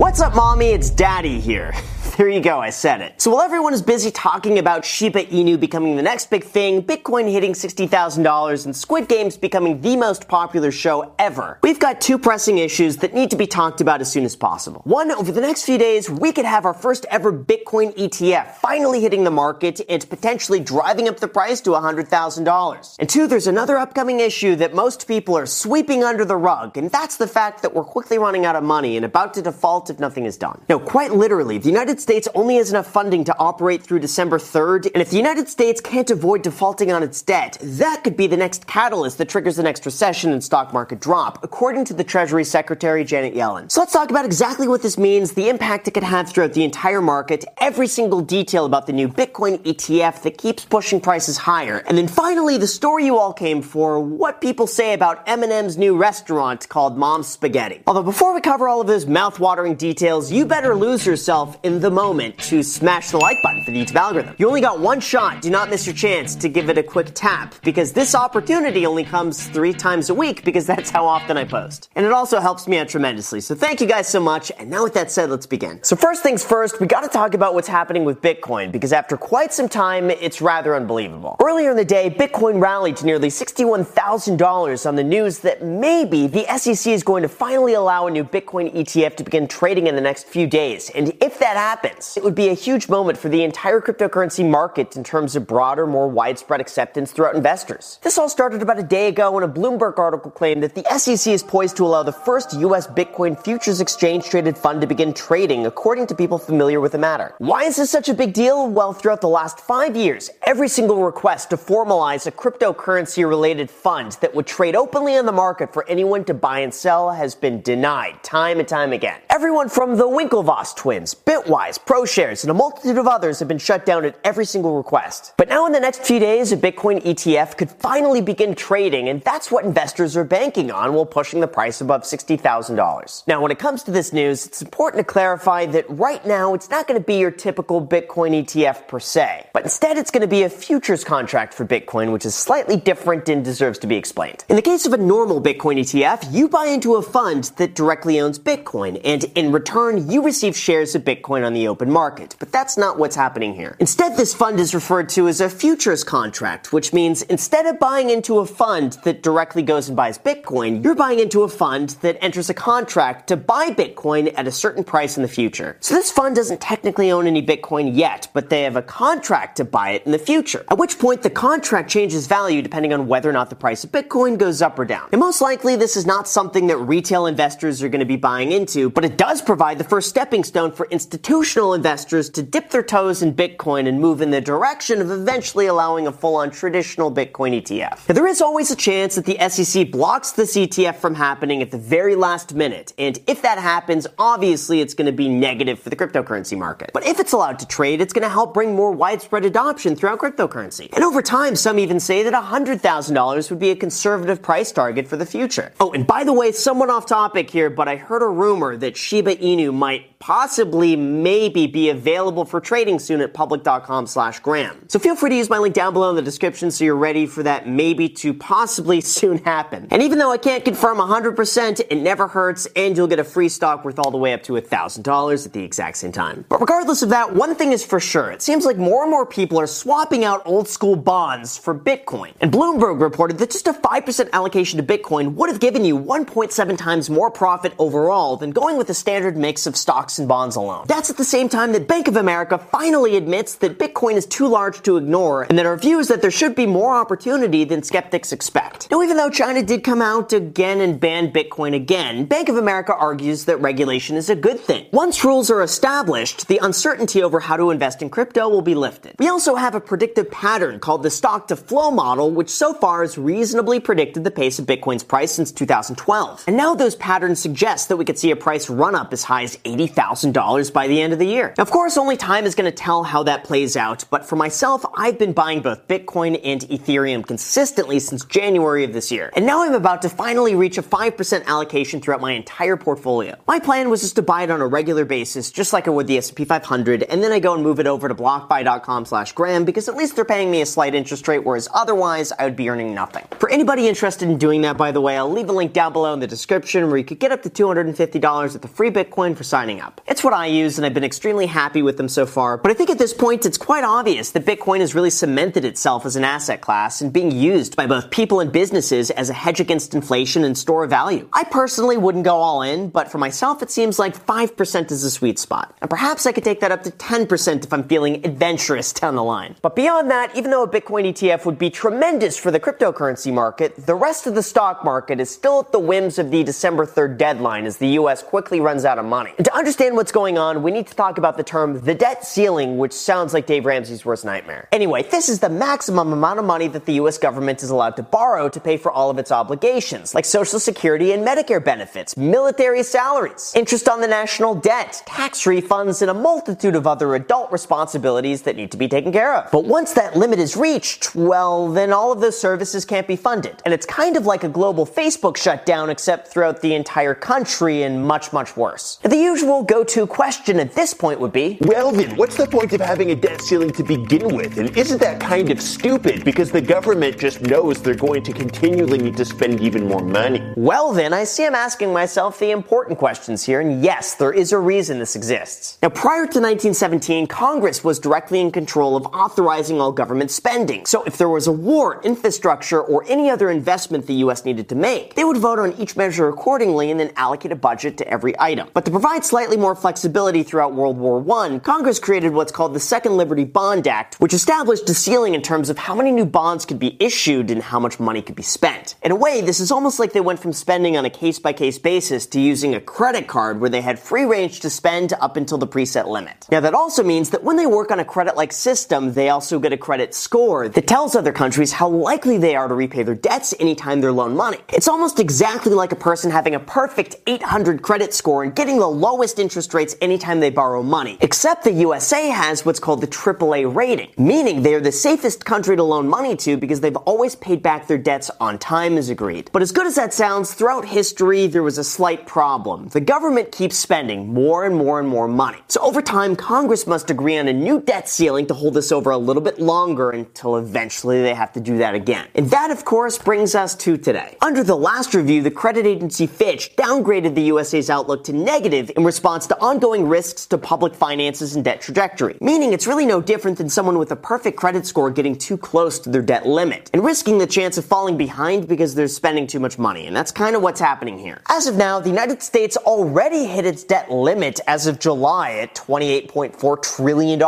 What's up, mommy? It's daddy here. There you go, I said it. So while everyone is busy talking about Shiba Inu becoming the next big thing, Bitcoin hitting $60,000, and Squid Games becoming the most popular show ever, we've got two pressing issues that need to be talked about as soon as possible. One, over the next few days, we could have our first ever Bitcoin ETF finally hitting the market and potentially driving up the price to $100,000. And two, there's another upcoming issue that most people are sweeping under the rug, and that's the fact that we're quickly running out of money and about to default if nothing is done. Now, quite literally, the United States only has enough funding to operate through December 3rd, and if the United States can't avoid defaulting on its debt, that could be the next catalyst that triggers the next recession and stock market drop, according to the Treasury Secretary Janet Yellen. So let's talk about exactly what this means, the impact it could have throughout the entire market, every single detail about the new Bitcoin ETF that keeps pushing prices higher, and then finally the story you all came for, what people say about Eminem's new restaurant called Mom's Spaghetti. Although before we cover all of those mouth-watering details, you better lose yourself in the moment to smash the like button for the YouTube algorithm. You only got one shot. Do not miss your chance to give it a quick tap because this opportunity only comes three times a week because that's how often I post. And it also helps me out tremendously. So thank you guys so much. And now with that said, let's begin. So first things first, we got to talk about what's happening with Bitcoin because after quite some time, it's rather unbelievable. Earlier in the day, Bitcoin rallied to nearly $61,000 on the news that maybe the SEC is going to finally allow a new Bitcoin ETF to begin trading in the next few days. And if that happens. It would be a huge moment for the entire cryptocurrency market in terms of broader, more widespread acceptance throughout investors. This all started about a day ago when a Bloomberg article claimed that the SEC is poised to allow the first U.S. Bitcoin futures exchange traded fund to begin trading, according to people familiar with the matter. Why is this such a big deal? Well, throughout the last five years, every single request to formalize a cryptocurrency related fund that would trade openly on the market for anyone to buy and sell has been denied time and time again. Everyone from the Winklevoss twins, Bitwise, ProShares, and a multitude of others have been shut down at every single request. But now in the next few days, a Bitcoin ETF could finally begin trading, and that's what investors are banking on while pushing the price above $60,000. Now, when it comes to this news, it's important to clarify that right now it's not going to be your typical Bitcoin ETF per se, but instead it's going to be a futures contract for Bitcoin, which is slightly different and deserves to be explained. In the case of a normal Bitcoin ETF, you buy into a fund that directly owns Bitcoin, and in return, you receive shares of Bitcoin on the open market. But that's not what's happening here. Instead, this fund is referred to as a futures contract, which means instead of buying into a fund that directly goes and buys Bitcoin, you're buying into a fund that enters a contract to buy Bitcoin at a certain price in the future. So this fund doesn't technically own any Bitcoin yet, but they have a contract to buy it in the future. At which point the contract changes value depending on whether or not the price of Bitcoin goes up or down. And most likely this is not something that retail investors are going to be buying into, but it does provide the first stepping stone for institutional investors to dip their toes in Bitcoin and move in the direction of eventually allowing a full-on traditional Bitcoin ETF. Now, there is always a chance that the SEC blocks this ETF from happening at the very last minute, and if that happens, obviously it's going to be negative for the cryptocurrency market. But if it's allowed to trade, it's going to help bring more widespread adoption throughout cryptocurrency. And over time, some even say that $100,000 would be a conservative price target for the future. Oh, and by the way, somewhat off topic here, but I heard a rumor that Shiba Inu might possibly, maybe be available for trading soon at public.com slash Graham. So feel free to use my link down below in the description so you're ready for that maybe to possibly soon happen. And even though I can't confirm 100%, it never hurts and you'll get a free stock worth all the way up to $1,000 at the exact same time. But regardless of that, one thing is for sure. It seems like more and more people are swapping out old school bonds for Bitcoin. And Bloomberg reported that just a 5% allocation to Bitcoin would have given you 1.7 times more profit overall than going with a standard mix of stocks and bonds alone. That's at the same time that Bank of America finally admits that Bitcoin is too large to ignore and that our view is that there should be more opportunity than skeptics expect. Now, even though China did come out again and ban Bitcoin again, Bank of America argues that regulation is a good thing. Once rules are established, the uncertainty over how to invest in crypto will be lifted. We also have a predictive pattern called the stock to flow model, which so far has reasonably predicted the pace of Bitcoin's price since 2012. And now those patterns suggest that we could see a price run up as high as 80,000 $100,000 by the end of the year. Of course, only time is going to tell how that plays out, but for myself, I've been buying both Bitcoin and Ethereum consistently since January of this year. And now I'm about to finally reach a 5% allocation throughout my entire portfolio. My plan was just to buy it on a regular basis, just like I would the S&P 500, and then I go and move it over to blockfi.com slash Graham because at least they're paying me a slight interest rate, whereas otherwise I would be earning nothing. For anybody interested in doing that, by the way, I'll leave a link down below in the description where you could get up to $250 at the free Bitcoin for signing up. It's what I use, and I've been extremely happy with them so far, but I think at this point it's quite obvious that Bitcoin has really cemented itself as an asset class and being used by both people and businesses as a hedge against inflation and store of value. I personally wouldn't go all in, but for myself it seems like 5% is a sweet spot. And perhaps I could take that up to 10% if I'm feeling adventurous down the line. But beyond that, even though a Bitcoin ETF would be tremendous for the cryptocurrency market, the rest of the stock market is still at the whims of the December 3rd deadline as the US quickly runs out of money. To understand what's going on, we need to talk about the term the debt ceiling, which sounds like Dave Ramsey's worst nightmare. Anyway, this is the maximum amount of money that the US government is allowed to borrow to pay for all of its obligations, like Social Security and Medicare benefits, military salaries, interest on the national debt, tax refunds, and a multitude of other adult responsibilities that need to be taken care of. But once that limit is reached, well, then all of those services can't be funded. And it's kind of like a global Facebook shutdown, except throughout the entire country and much, much worse. The usual go-to question at this point would be, Well then, what's the point of having a debt ceiling to begin with? And isn't that kind of stupid because the government just knows they're going to continually need to spend even more money? Well, then, I see I'm asking myself the important questions here, and yes, there is a reason this exists. Now, prior to 1917, Congress was directly in control of authorizing all government spending. So, if there was a war, infrastructure, or any other investment the U.S. needed to make, they would vote on each measure accordingly and then allocate a budget to every item. But to provide slightly more flexibility throughout World War I, Congress created what's called the Second Liberty Bond Act, which established a ceiling in terms of how many new bonds could be issued and how much money could be spent. In a way, this is almost like they went from spending on a case by case basis to using a credit card where they had free range to spend up until the preset limit. Now, that also means that when they work on a credit like system, they also get a credit score that tells other countries how likely they are to repay their debts anytime they're loaned money. It's almost exactly like a person having a perfect 800 credit score and getting the lowest interest rates anytime they borrow money. Except the USA has what's called the AAA rating, meaning they are the safest country to loan money to because they've always paid back their debts on time as agreed. But as good as that sounds, throughout history, there was a slight problem. The government keeps spending more and more and more money. So over time, Congress must agree on a new debt ceiling to hold this over a little bit longer until eventually they have to do that again. And that, of course, brings us to today. Under the last review, the credit agency Fitch downgraded the USA's outlook to negative in response to ongoing risks to public finances and debt trajectory, meaning it's really no different than someone with a perfect credit score getting too close to their debt limit and risking the chance of falling behind because they're spending too much money. And that's kind of what's happening here. As of now, the United States already hit its debt limit as of July at $28.4 trillion.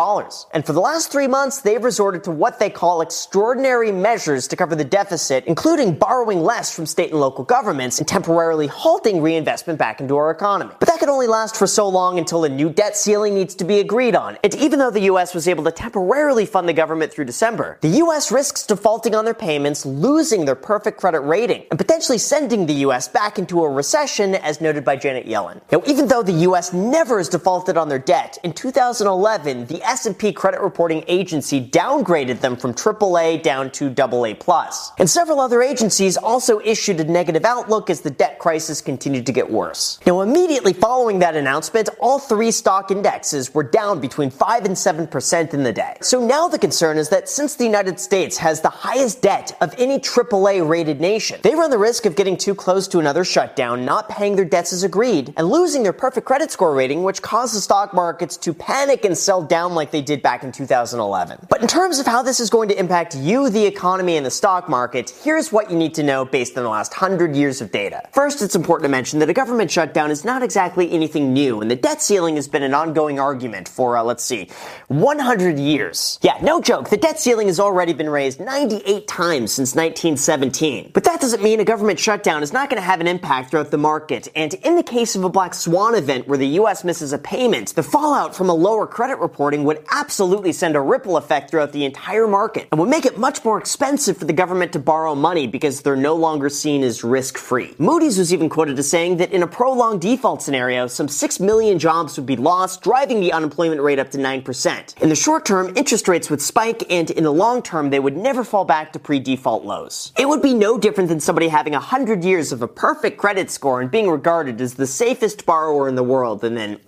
And for the last three months, they've resorted to what they call extraordinary measures to cover the deficit, including borrowing less from state and local governments and temporarily halting reinvestment back into our economy. But that can only last for so long until a new debt ceiling needs to be agreed on. And even though the US was able to temporarily fund the government through December, the US risks defaulting on their payments, losing their perfect credit rating, and potentially sending the US back into a recession as noted by Janet Yellen. Now, even though the US never has defaulted on their debt, in 2011, the S&P credit reporting agency downgraded them from AAA down to AA+. And several other agencies also issued a negative outlook as the debt crisis continued to get worse. Now, immediately following that announcement, all three stock indexes were down between 5 and 7% in the day. So now the concern is that since the United States has the highest debt of any AAA rated nation, they run the risk of getting too close to another shutdown, not paying their debts as agreed, and losing their perfect credit score rating, which caused the stock markets to panic and sell down like they did back in 2011. But in terms of how this is going to impact you, the economy, and the stock market, here's what you need to know based on the last 100 years of data. First, it's important to mention that a government shutdown is not exactly anything new, and the debt ceiling has been an ongoing argument for, uh, let's see, 100 years. Yeah, no joke, the debt ceiling has already been raised 98 times since 1917. But that doesn't mean a government shutdown is not going to have an impact throughout the market, and in the case of a black swan event where the US misses a payment, the fallout from a lower credit reporting would absolutely send a ripple effect throughout the entire market and would make it much more expensive for the government to borrow money because they're no longer seen as risk free. Moody's was even quoted as saying that in a prolonged default scenario, some 6 million jobs would be lost, driving the unemployment rate up to 9%. In the short term, interest rates would spike, and in the long term, they would never fall back to pre default lows. It would be no different than somebody having 100 years of a perfect credit score and being regarded as the safest borrower in the world, and then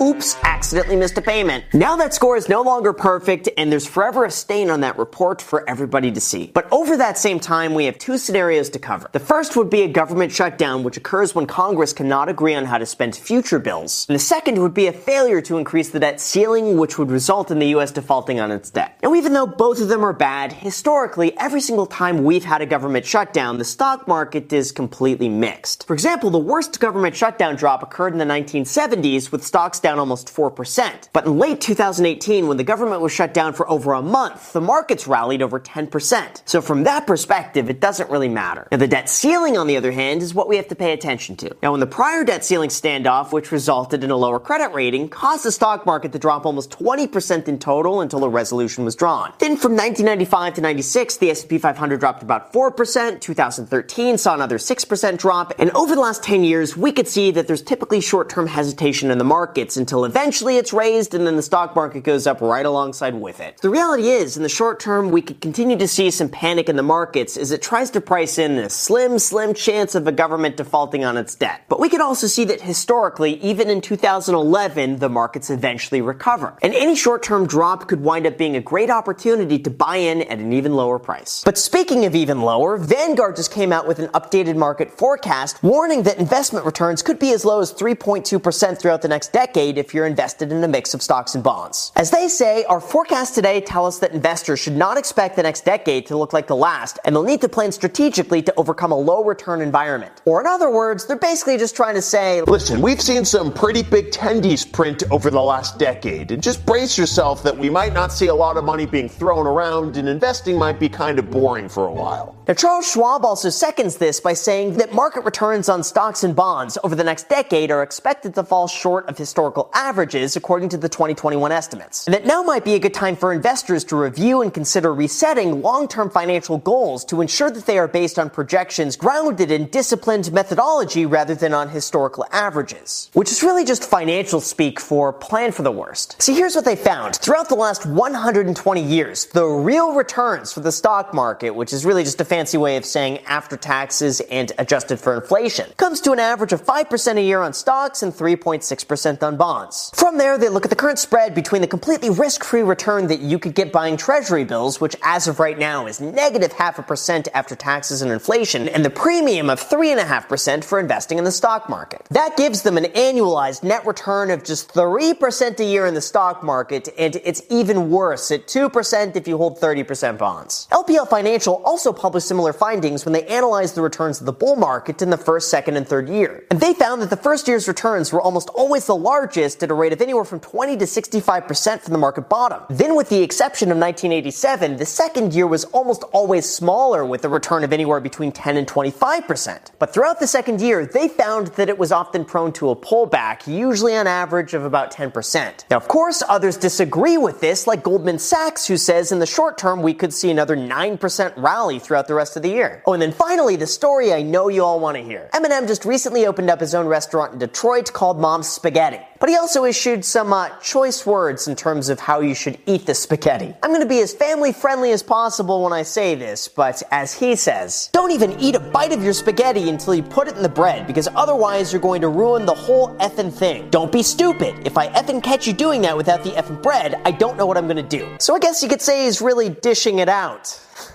Oops, accidentally missed a payment. Now that score is no longer perfect, and there's forever a stain on that report for everybody to see. But over that same time, we have two scenarios to cover. The first would be a government shutdown, which occurs when Congress cannot agree on how to spend future bills. And the second would be a failure to increase the debt ceiling, which would result in the U.S. defaulting on its debt. Now, even though both of them are bad, historically, every single time we've had a government shutdown, the stock market is completely mixed. For example, the worst government shutdown drop occurred in the 1970s with stocks down almost 4%. But in late 2018, when the government was shut down for over a month, the markets rallied over 10%. So from that perspective, it doesn't really matter. Now, the debt ceiling, on the other hand, is what we have to pay attention to. Now, in the prior debt ceiling standoff, which resulted in a lower credit rating, caused the stock market to drop almost 20% in total until a resolution was drawn. Then from 1995 to 96, the S&P 500 dropped about 4%, 2013 saw another 6% drop, and over the last 10 years, we could see that there's typically short-term hesitation in the markets until eventually it's raised and then the stock market goes up right alongside with it. The reality is, in the short term, we could continue to see some panic in the markets as it tries to price in a slim, slim chance of a government defaulting on its debt. But we could also see that historically, even in 2011, the markets eventually recover. And any short-term drop could wind up being a great opportunity to buy in at an even lower price. But speaking of even lower, Vanguard just came out with an updated market forecast warning that investment returns could be as low as 3.2% throughout the next decade if you're invested in a mix of stocks and bonds. As they say, our forecasts today tell us that investors should not expect the next decade to look like the last, and they'll need to plan strategically to overcome a low return environment. Or in other words, they're basically just trying to say, Listen, we've seen some pretty big tendies print over the last decade, and just brace yourself that we might not see a lot of money being thrown around, and investing might be kind of boring for a while. Now, Charles Schwab also seconds this by saying that market returns on stocks and bonds over the next decade are expected to fall short of historical averages according to the 2021 estimates. And that now might be a good time for investors to review and consider resetting long-term financial goals to ensure that they are based on projections grounded in disciplined methodology rather than on historical averages. Which is really just financial speak for plan for the worst. See, here's what they found. Throughout the last 120 years, the real returns for the stock market, which is really just a fancy way of saying after taxes and adjusted for inflation, comes to an average of 5% a year on stocks and 3.6% on bonds. From there, they look at the current spread between the completely risk-free return that you could get buying treasury bills, which as of right now is negative half a percent after taxes and inflation, and the premium of 3.5% for investing in the stock market. That gives them an annualized net return of just 3% a year in the stock market, and it's even worse at 2% if you hold 30% bonds. LPL Financial also published similar findings when they analyzed the returns of the bull market in the first, second, and third year. And they found that the first year's returns were almost always the largest at a rate of anywhere from 20 to 65% from the market bottom. Then, with the exception of 1987, the second year was almost always smaller with a return of anywhere between 10 and 25%. But throughout the second year, they found that it was often prone to a pullback, usually on average of about 10%. Now, of course, others disagree with this, like Goldman Sachs, who says in the short term we could see another 9% rally throughout the rest of the year. Oh, and then finally, the story I know you all want to hear. Eminem just recently opened up his own restaurant in Detroit called Mom's Spaghetti. But he also issued some uh, choice words in terms of how you should eat the spaghetti. I'm to be as family friendly as possible when I say this, but as he says, don't even eat a bite of your spaghetti until you put it in the bread, because otherwise you're going to ruin the whole effing thing. Don't be stupid. If I effing catch you doing that without the effing bread, I don't know what I'm to do. So I guess you could say he's really dishing it out.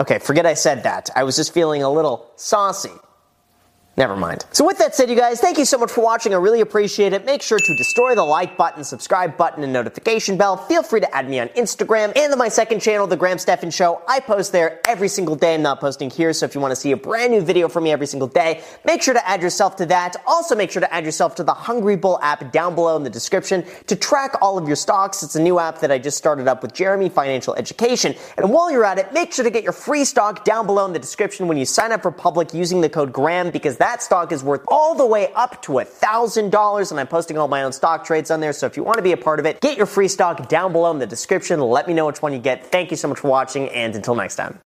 Okay, forget I said that. I was just feeling a little saucy. Never mind. So with that said, you guys, thank you so much for watching. I really appreciate it. Make sure to destroy the like button, subscribe button, and notification bell. Feel free to add me on Instagram and on my second channel, The Graham Stephan Show. I post there every single day. I'm not posting here, so if you want to see a brand new video from me every single day, make sure to add yourself to that. Also, make sure to add yourself to the Hungry Bull app down below in the description to track all of your stocks. It's a new app that I just started up with Jeremy Financial Education. And while you're at it, make sure to get your free stock down below in the description when you sign up for public using the code GRAHAM because that stock is worth all the way up to a $1,000 and I'm posting all my own stock trades on there. So if you want to be a part of it, get your free stock down below in the description. Let me know which one you get. Thank you so much for watching and until next time.